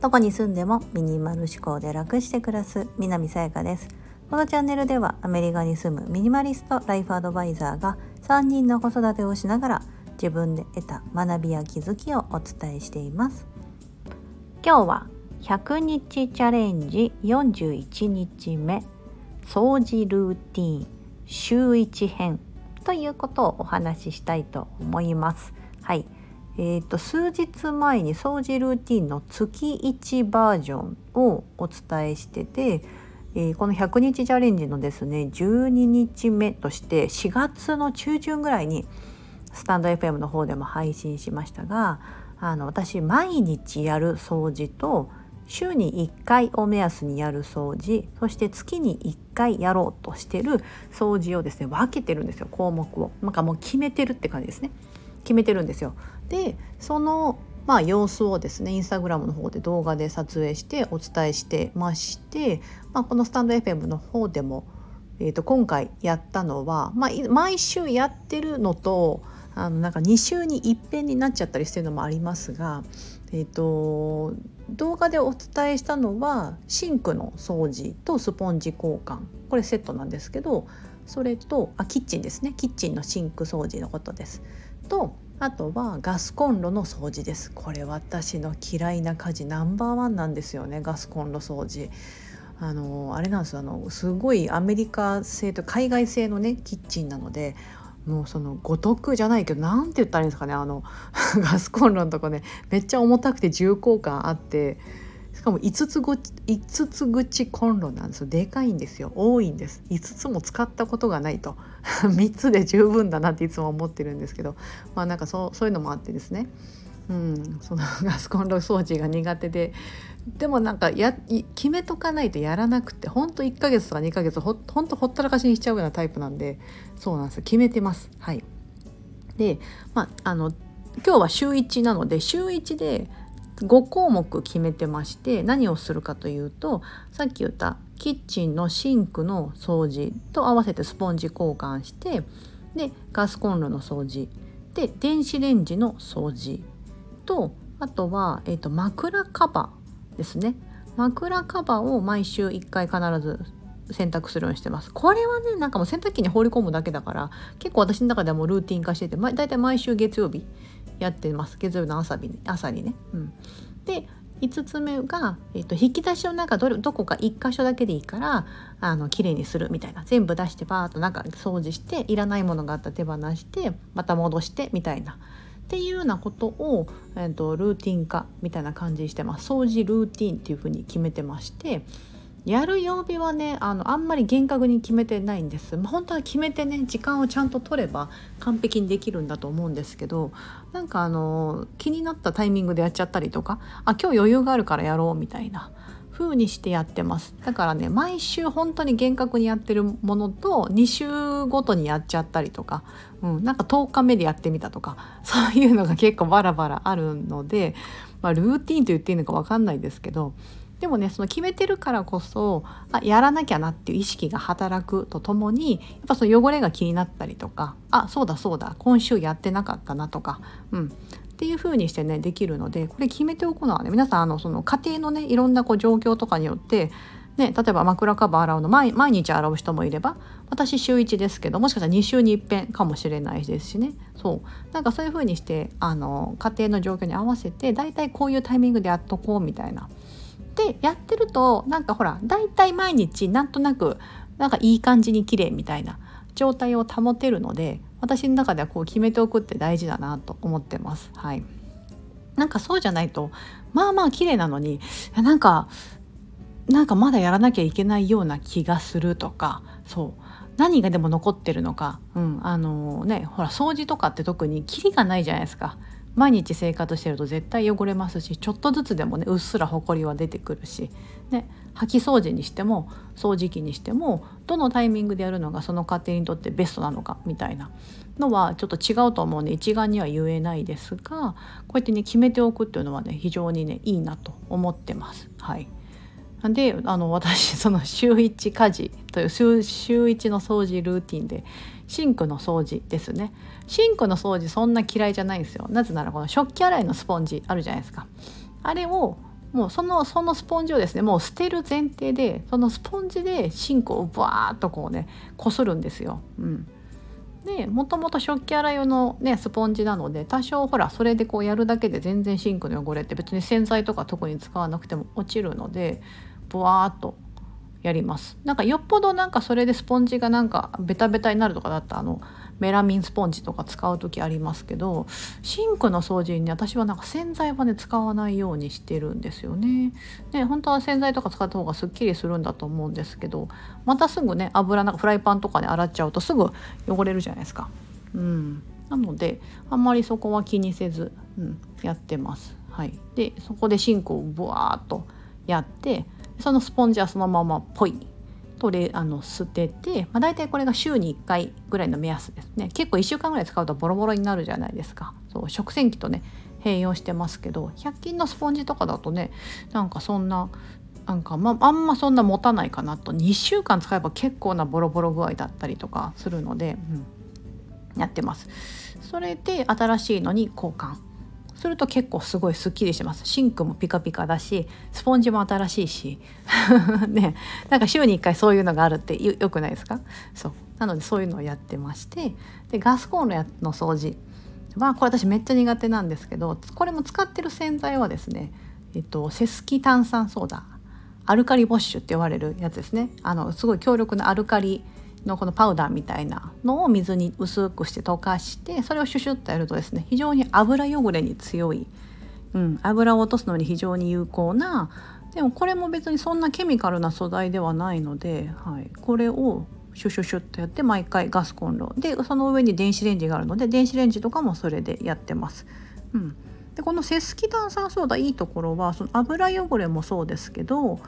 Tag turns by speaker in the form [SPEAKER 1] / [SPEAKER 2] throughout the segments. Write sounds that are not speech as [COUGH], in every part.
[SPEAKER 1] どこに住んでもミニマル思考で楽して暮らす南さやかです。このチャンネルではアメリカに住むミニマリストライフアドバイザーが3人の子育てをしながら自分で得た学びや気づきをお伝えしています。今日は100日チャレンジ41日目。掃除ルーティン。週1編。ということをお話ししたいと思います。はい。えーと、数日前に掃除ルーティンの月1バージョンをお伝えしてて、えー、この100日チャレンジのですね12日目として4月の中旬ぐらいにスタンド FM の方でも配信しましたがあの私毎日やる掃除と週に1回を目安にやる掃除そして月に1回やろうとしてる掃除をですね分けてるんですよ項目を。なんかもう決めてるって感じですね。決めてるんですよ。でそのまあ様子をですねインスタグラムの方で動画で撮影してお伝えしてまして、まあ、このスタンド FM の方でも、えー、と今回やったのは、まあ、毎週やってるのとあのなんか2週にいっぺんになっちゃったりしてるのもありますが、えーと、動画でお伝えしたのはシンクの掃除とスポンジ交換。これセットなんですけどそれとあキッチンですね。キッチンのシンク掃除のことです。とあとはガスコンロの掃除です。これ私の嫌いな家事ナンバーワンなんですよね。ガスコンロ掃除。あのあれなんですよ。あのすごいアメリカ製と海外製のねキッチンなのでもうその五徳じゃないけど何て言ったらいいんですかねあの [LAUGHS] ガスコンロのとこねめっちゃ重たくて重厚感あってしかも5つ口5つ口コンロなんですよ。でかいんですよ。多いんです。5つも使ったことがないと。[LAUGHS] 3つで十分だなっていつも思ってるんですけど。まあなんかそうそういうのもあってですね。うん、その [LAUGHS] ガスコンロ掃除が苦手ででもなんかや決めとかないとやらなくてほんと1ヶ月とか2ヶ月ほほんとほったらかしにしちゃうようなタイプなんでそうなんです。決めてます。はい。でまああの今日は週1なので週1で5項目決めてまして何をするかというとさっき言ったキッチンのシンクの掃除と合わせてスポンジ交換してでガスコンロの掃除で電子レンジの掃除とあとは、えーと、枕カバー。ですね。枕カバーを毎週1回必ず洗濯するようにしてます。これはねなんかもう洗濯機に放り込むだけだから結構私の中ではもうルーティン化してて、ま、大体毎週月曜日やってます。月曜日の朝に朝にね。うん、で5つ目が、えーと、引き出しの中どれどこか1箇所だけでいいからあの綺麗にするみたいな。全部出してバーッと中掃除していらないものがあったら手放してまた戻してみたいな。っていうようなことを、えーとルーティン化みたいな感じにしてます。掃除ルーティンっていうふうに決めてましてやる曜日はねあのあんまり厳格に決めてないんです、まあ、本当は決めてね時間をちゃんと取れば完璧にできるんだと思うんですけどなんかあの気になったタイミングでやっちゃったりとかあ今日余裕があるからやろうみたいな風にしてやってます。だからね毎週本当に厳格にやってるものと2週ごとにやっちゃったりとか、うん、なんか10日目でやってみたとか [LAUGHS] そういうのが結構バラバラあるので、まあ、ルーティンと言っていいのか分かんないですけどでもねその決めてるからこそあやらなきゃなっていう意識が働くとともにやっぱその汚れが気になったりとかあそうだそうだ今週やってなかったなとか、うん、っていう風にしてねできるのでこれ決めておくのはね皆さんあのその家庭のねいろんなこう状況とかによってね、例えば枕カバー洗うの毎日洗う人もいれば私週1ですけどもしかしたら2週に1遍かもしれないですしね。そう。なんかそういう風にしてあの家庭の状況に合わせてだいたいこういうタイミングでやっとこうみたいな。でやってるとなんかほら大体毎日なんとなくなんかいい感じに綺麗みたいな状態を保てるので私の中ではこう決めておくって大事だなと思ってます。はい、なんかそうじゃないとまあまあ綺麗なのになんかなんかまだやらなきゃいけないような気がするとかそう何がでも残ってるのか、うん、あのねほら掃除とかって特にキリがないじゃないですか。毎日生活してると絶対汚れますしちょっとずつでもねうっすらほこりは出てくるし、ね、掃き掃除にしても掃除機にしてもどのタイミングでやるのがその家庭にとってベストなのかみたいなのはちょっと違うと思うんで一概には言えないですがこうやってね決めておくっていうのはね非常にねいいなと思ってます。はい。であの私その週1家事という週週1の掃除ルーティンでシンクの掃除ですね。シンクの掃除そんな嫌いじゃないんですよ。なぜならこの食器洗いのスポンジあるじゃないですか。あれをもうそのそのスポンジをですねもう捨てる前提でそのスポンジでシンクをバーッとこうねこするんですよ。うん、でもともと食器洗い用の、ね、スポンジなので多少ほらそれでこうやるだけで全然シンクの汚れって別に洗剤とか特に使わなくても落ちるのでブワーッとやりますなんかよっぽどなんかそれでスポンジがなんかベタベタになるとかだったあのメラミンスポンジとか使う時ありますけどシンクの掃除に、私はなんか洗剤はね使わないようにしてるんですよね。ね本当は洗剤とか使った方がすっきりするんだと思うんですけどまたすぐね油なんかフライパンとかで洗っちゃうとすぐ汚れるじゃないですか。うん、なのであんまりそこは気にせず、うん、やってます。はい、でそこでシンクをブワーっとやってそのスポンジはそのままポイとれあの捨てて、まあ、大体これが週に1回ぐらいの目安ですね。結構1週間ぐらい使うとボロボロになるじゃないですか。そう食洗機とね併用してますけど100均のスポンジとかだとねなんかそんななんか、ま、あんまそんな持たないかなと。2週間使えば結構なボロボロ具合だったりとかするので、うん、やってます。それで新しいのに交換。すると結構すごいすっきりします。シンクもピカピカだしスポンジも新しいし。[LAUGHS] ね。なんか週に1回そういうのがあるってよくないですか？そう。なのでそういうのをやってまして。でガスコンロの掃除。はこれ私めっちゃ苦手なんですけどこれも使ってる洗剤はですねえっとセスキ炭酸ソーダ。アルカリボッシュって言われるやつですね。あのすごい強力なアルカリのこのパウダーみたいなのを水に薄くして溶かしてそれをシュシュッとやるとですね非常に油汚れに強い、うん、油を落とすのに非常に有効なでもこれも別にそんなケミカルな素材ではないので、はい、これをシュシュシュッとやって毎回ガスコンロでその上に電子レンジがあるので電子レンジとかもそれでやってます。うん、でこのセスキ炭酸ソーダいいところはその油汚れもそうですけど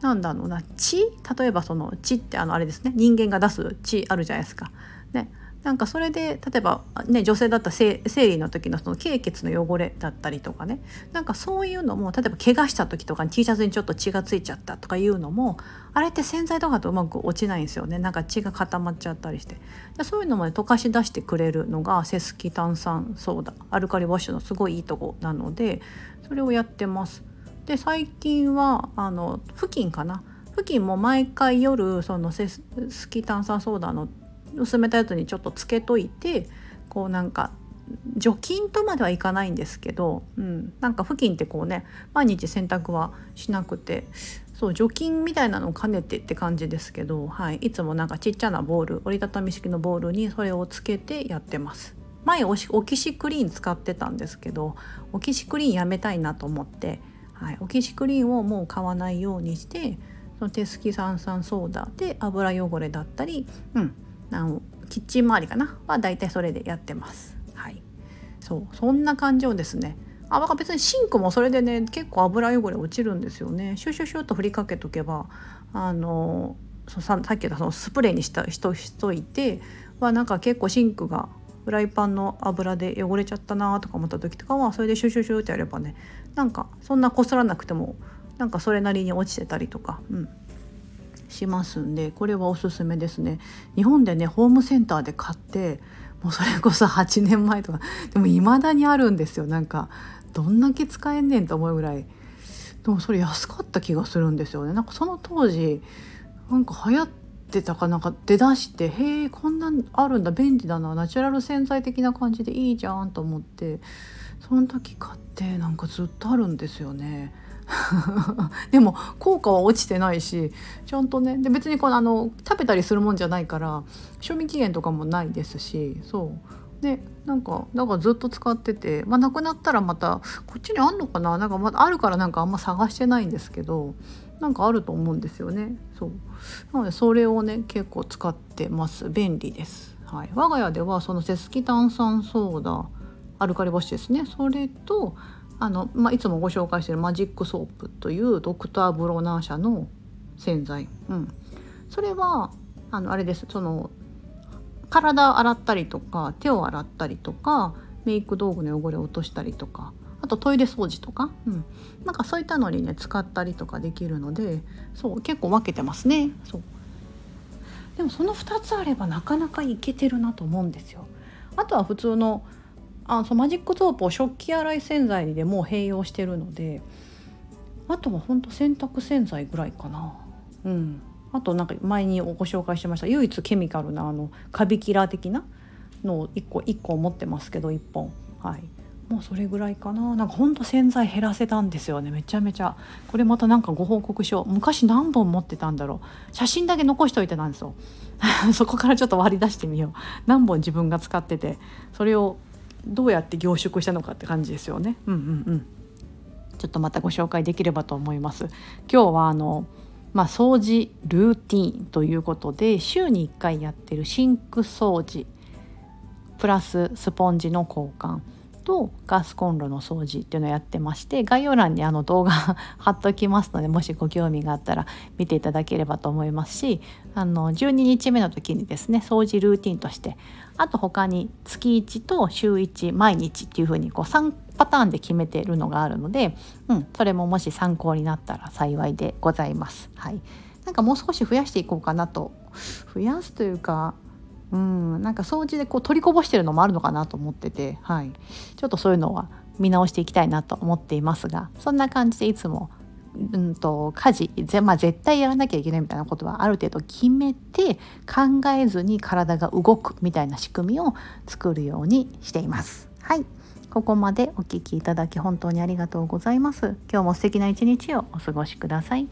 [SPEAKER 1] なんだろうな。血？例えばその血ってあのあれですね。人間が出す血あるじゃないですか。ね、なんかそれで例えば、ね、女性だったら生理の時のその経血の汚れだったりとかね。なんかそういうのも例えば怪我した時とかに T シャツにちょっと血がついちゃったとかいうのもあれって洗剤とかとうまく落ちないんですよね。なんか血が固まっちゃったりして。でそういうのも、ね、溶かし出してくれるのがセスキ炭酸ソーダ。アルカリウォッシュのすごいいいとこなのでそれをやってます。で最近はあの布巾かな？布巾も毎回夜そのセスキ炭酸ソーダの薄めたやつにちょっとつけといてこうなんか除菌とまではいかないんですけど、うん、なんか布巾ってこうね毎日洗濯はしなくてそう除菌みたいなのを兼ねてって感じですけど、はい、いつもなんかちっちゃなボール折りたたみ式のボールにそれをつけてやってます。前オキシクリーン使ってたんですけどオキシクリーンやめたいなと思ってはい、オキシクリーンをもう買わないようにしてその手すき酸酸ソーダで油汚れだったり、うん、あのキッチン周りかな？はだいたいそれでやってます。はい、そう。そんな感じをですね。あ別にシンクもそれでね結構油汚れ落ちるんですよね。シュシュシュッと振りかけとけばあのささっき言ったそのスプレーにしたしとしといてはなんか結構シンクがフライパンの油で汚れちゃったなとか思った時とかはそれでシュシュシュってやればねなんかそんなこすらなくてもなんかそれなりに落ちてたりとか、うん、しますんでこれはおすすめですね。日本でねホームセンターで買ってもうそれこそ8年前とかでも未だにあるんですよ。なんかどんだけ使えんねんと思うぐらい。でもそれ安かった気がするんですよね。なんかその当時なんか流行ってたかなんか出だしてへえこんなんあるんだ便利だなナチュラル洗剤的な感じでいいじゃんと思ってその時買ってなんかずっとあるんですよね。[LAUGHS] でも効果は落ちてないしちゃんとねで別にこのあの食べたりするもんじゃないから賞味期限とかもないですしそうでなんかだからずっと使ってて、まあ、なくなったらまたこっちにあんのかな？なんかまだあるからなんかあんま探してないんですけどなんかあると思うんですよね。そう。なのでそれをね結構使ってます。便利です、はい、我が家ではそのセスキ炭酸ソーダアルカリボッシュですね。それとあの、まあ、いつもご紹介してるマジックソープというドクター・ブロナー社の洗剤、うん、それはあのあれです。その体洗ったりとか手を洗ったりとかメイク道具の汚れを落としたりとかあとトイレ掃除とか、うん、なんかそういったのにね使ったりとかできるのでそう結構分けてますね。そう。でもその2つあればなかなかいけてるなと思うんですよ。あとは普通のあそうマジックソープを食器洗い洗剤でもう併用してるのであとはほんと洗濯洗剤ぐらいかな。うん。あとなんか前にご紹介しました。唯一ケミカルなあのカビキラー的なのを1個1個持ってますけど1本。はい。もうそれぐらいかな。なんかほんと洗剤減らせたんですよね。めちゃめちゃ。これまたなんかご報告しよう。昔何本持ってたんだろう。写真だけ残しといてたんですよ。[LAUGHS] そこからちょっと割り出してみよう。何本自分が使ってて。それをどうやって凝縮したのかって感じですよね。うんうんうん。ちょっとまたご紹介できればと思います。今日はあのまあ、掃除ルーティーンということで週に1回やってるシンク掃除。プラススポンジの交換。とガスコンロの掃除っていうのをやってまして概要欄にあの動画 [LAUGHS] 貼っときますのでもしご興味があったら見ていただければと思いますしあの12日目の時にですね掃除ルーティンとしてあと他に月1と週1毎日っていう風にこう3パターンで決めているのがあるので、うん、それももし参考になったら幸いでございます。はい、なんかもう少し増やしていこうかなと増やすというかうんなんか掃除でこう取りこぼしてるのもあるのかなと思ってて、はい、ちょっとそういうのは見直していきたいなと思っていますがそんな感じでいつも、うんと、家事ぜ、まあ、絶対やらなきゃいけないみたいなことはある程度決めて考えずに体が動くみたいな仕組みを作るようにしています。はいここまでお聴きいただき本当にありがとうございます。今日も素敵な一日をお過ごしください。